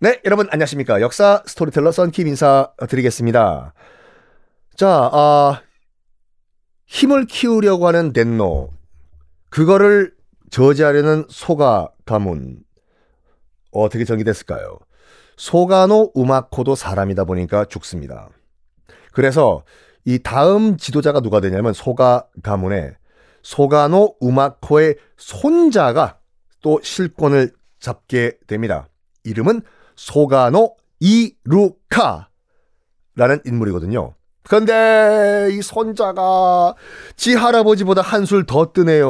네, 여러분 안녕하십니까. 역사 스토리텔러 썬킴 인사드리겠습니다. 자, 아, 힘을 키우려고 하는 덴노, 그거를 저지하려는 소가 가문, 어떻게 정의됐을까요? 소가노 우마코도 사람이다 보니까 죽습니다. 그래서 이 다음 지도자가 누가 되냐면 소가 가문의 소가노 우마코의 손자가 또 실권을 잡게 됩니다. 이름은 소가노 이루카라는 인물이거든요. 근데 이 손자가 지 할아버지보다 한술 더 뜨네요.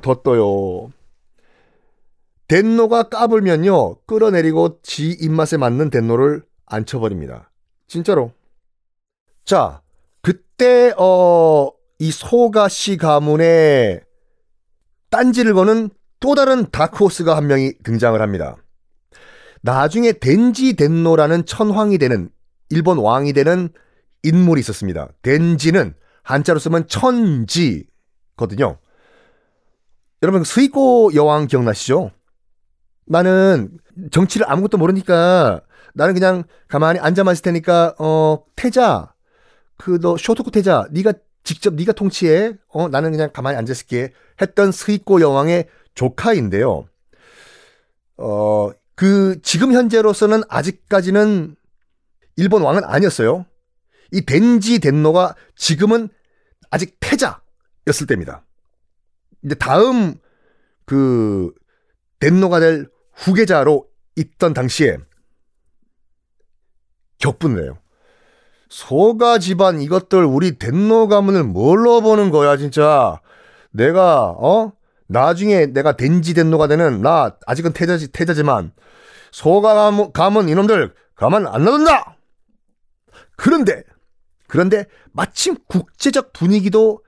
더 떠요. 덴노가 까불면요. 끌어내리고 지 입맛에 맞는 덴노를 앉혀버립니다. 진짜로. 자, 그때 어, 이 소가시 가문에 딴지를 거는 또 다른 다크호스가 한 명이 등장을 합니다. 나중에 덴지 덴노라는 천황이 되는 일본 왕이 되는 인물이 있었습니다. 덴지는 한자로 쓰면 천지거든요. 여러분 스이코 여왕 기억나시죠? 나는 정치를 아무것도 모르니까 나는 그냥 가만히 앉아만 있을 테니까 어 태자 그 너 쇼토쿠 태자 네가 직접 네가 통치해 어 나는 그냥 가만히 앉아 있을게 했던 스이코 여왕의 조카인데요. 어 그 지금 현재로서는 아직까지는 일본 왕은 아니었어요. 이 덴지 덴노가 지금은 아직 태자였을 때입니다. 이제 다음 그 덴노가 될 후계자로 있던 당시에 격분을 해요. 소가 집안 이것들 우리 덴노 가문을 뭘로 보는 거야 진짜. 내가 어 나중에 내가 덴지 덴노가 되는 나 아직은 태자지 태자지만 소가 가문 이놈들 가만 안 놔둔다. 그런데 그런데 마침 국제적 분위기도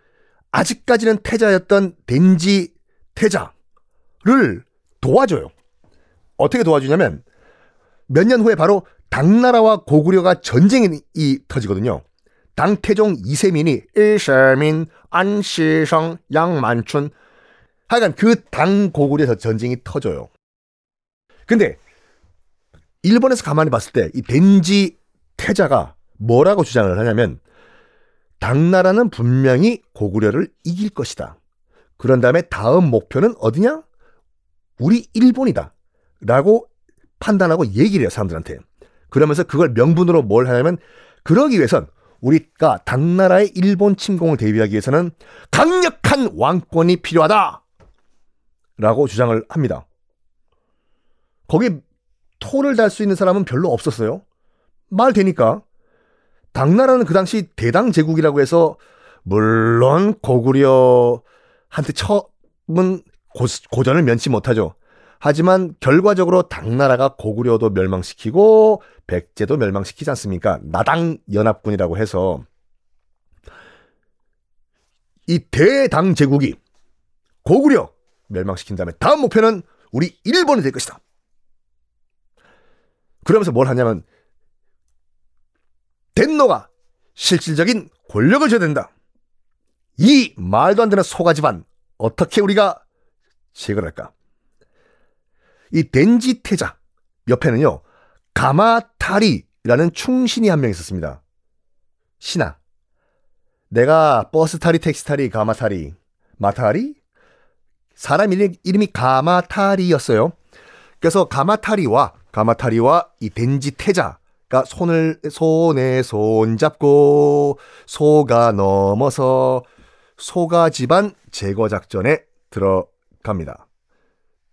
아직까지는 태자였던 덴지 태자를 도와줘요. 어떻게 도와주냐면 몇 년 후에 바로 당나라와 고구려가 전쟁이 터지거든요. 당태종 이세민이 일세민, 안시성, 양만춘 하여간 그 당 고구려 전쟁이 터져요. 근데 일본에서 가만히 봤을 때 이 덴지 태자가 뭐라고 주장을 하냐면 당나라는 분명히 고구려를 이길 것이다. 그런 다음에 다음 목표는 어디냐? 우리 일본이다. 라고 판단하고 얘기를 해요, 사람들한테. 그러면서 그걸 명분으로 뭘 하냐면 그러기 위해선 우리가 당나라의 일본 침공을 대비하기 위해서는 강력한 왕권이 필요하다. 라고 주장을 합니다. 거기 토를 달 수 있는 사람은 별로 없었어요. 말 되니까. 당나라는 그 당시 대당 제국이라고 해서 물론 고구려한테 처음은 고, 고전을 면치 못하죠. 하지만 결과적으로 당나라가 고구려도 멸망시키고 백제도 멸망시키지 않습니까? 나당 연합군이라고 해서 이 대당 제국이 고구려 멸망시킨 다음에 다음 목표는 우리 일본이 될 것이다. 그러면서 뭘 하냐면 덴노가 실질적인 권력을 줘야 된다. 이 말도 안 되는 소가 집안 어떻게 우리가 제거를 할까? 이 덴지 태자 옆에는요 가마타리라는 충신이 한 명 있었습니다. 신하. 내가 버스 타리, 택시 타리, 가마타리, 마타리? 사람 이름, 이름이 가마타리였어요. 그래서 가마타리와 가마타리와 이 덴지 태자 그러니까 손을 손에 손 잡고 소가 넘어서 소가 집안 제거 작전에 들어갑니다.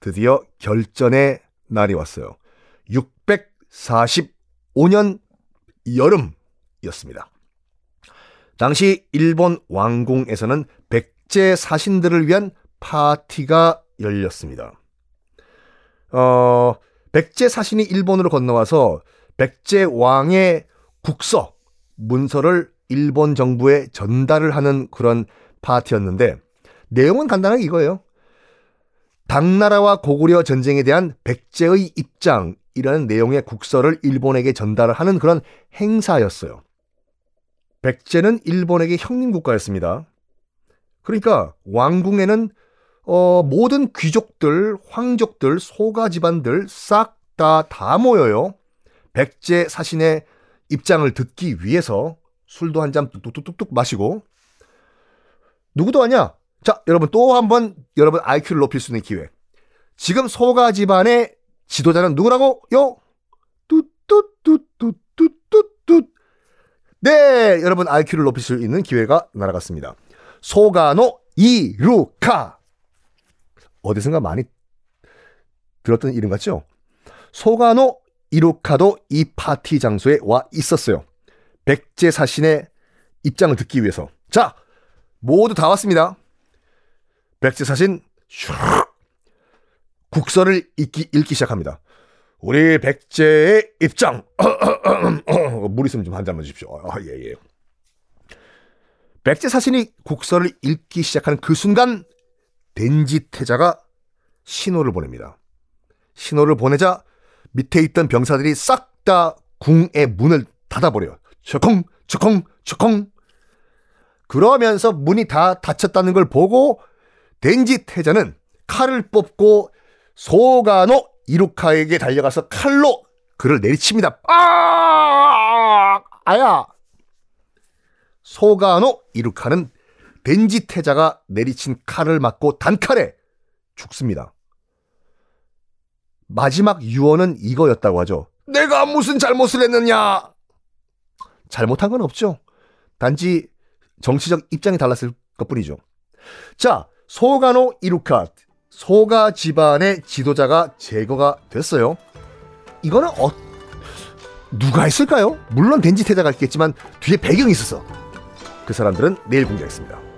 드디어 결전의 날이 왔어요. 645년 여름이었습니다. 당시 일본 왕궁에서는 백제 사신들을 위한 파티가 열렸습니다. 어, 백제 사신이 일본으로 건너와서 백제 왕의 국서, 문서를 일본 정부에 전달을 하는 그런 파티였는데 내용은 간단하게 이거예요. 당나라와 고구려 전쟁에 대한 백제의 입장이라는 내용의 국서를 일본에게 전달을 하는 그런 행사였어요. 백제는 일본에게 형님 국가였습니다. 그러니까 왕궁에는 어, 모든 귀족들, 황족들, 소가 집안들 싹다다 모여요. 백제 사신의 입장을 듣기 위해서 술도 한 잔 뚝뚝뚝뚝 마시고 누구도 아냐? 자, 여러분 또 한 번 여러분 IQ를 높일 수 있는 기회. 지금 소가 집안의 지도자는 누구라고요? 뚜뚜뚜뚜뚜뚜뚜. 네, 여러분 IQ를 높일 수 있는 기회가 날아갔습니다. 소가노 이루카. 어디선가 많이 들었던 이름 같죠? 소가노 이루카도 이 파티 장소에 와 있었어요. 백제 사신의 입장을 듣기 위해서. 자, 모두 다 왔습니다. 백제 사신 슉 국서를 읽기, 읽기 시작합니다. 우리 백제의 입장. 물 있으면 좀 한 잔만 주십시오. 아, 예, 예. 백제 사신이 국서를 읽기 시작하는 그 순간 덴지 태자가 신호를 보냅니다. 신호를 보내자 밑에 있던 병사들이 싹 다 궁의 문을 닫아버려요. 척콩, 척콩, 척콩. 그러면서 문이 다 닫혔다는 걸 보고 덴지 태자는 칼을 뽑고 소가노 이루카에게 달려가서 칼로 그를 내리칩니다. 아! 아야! 소가노 이루카는 덴지 태자가 내리친 칼을 맞고 단칼에 죽습니다. 마지막 유언은 이거였다고 하죠. 내가 무슨 잘못을 했느냐? 잘못한 건 없죠. 단지 정치적 입장이 달랐을 것 뿐이죠. 자, 소가노 이루카, 소가 집안의 지도자가 제거가 됐어요. 이거는 어, 누가 했을까요? 물론 덴지 태자가 있겠지만 뒤에 배경이 있어서 그 사람들은 내일 공개하겠습니다.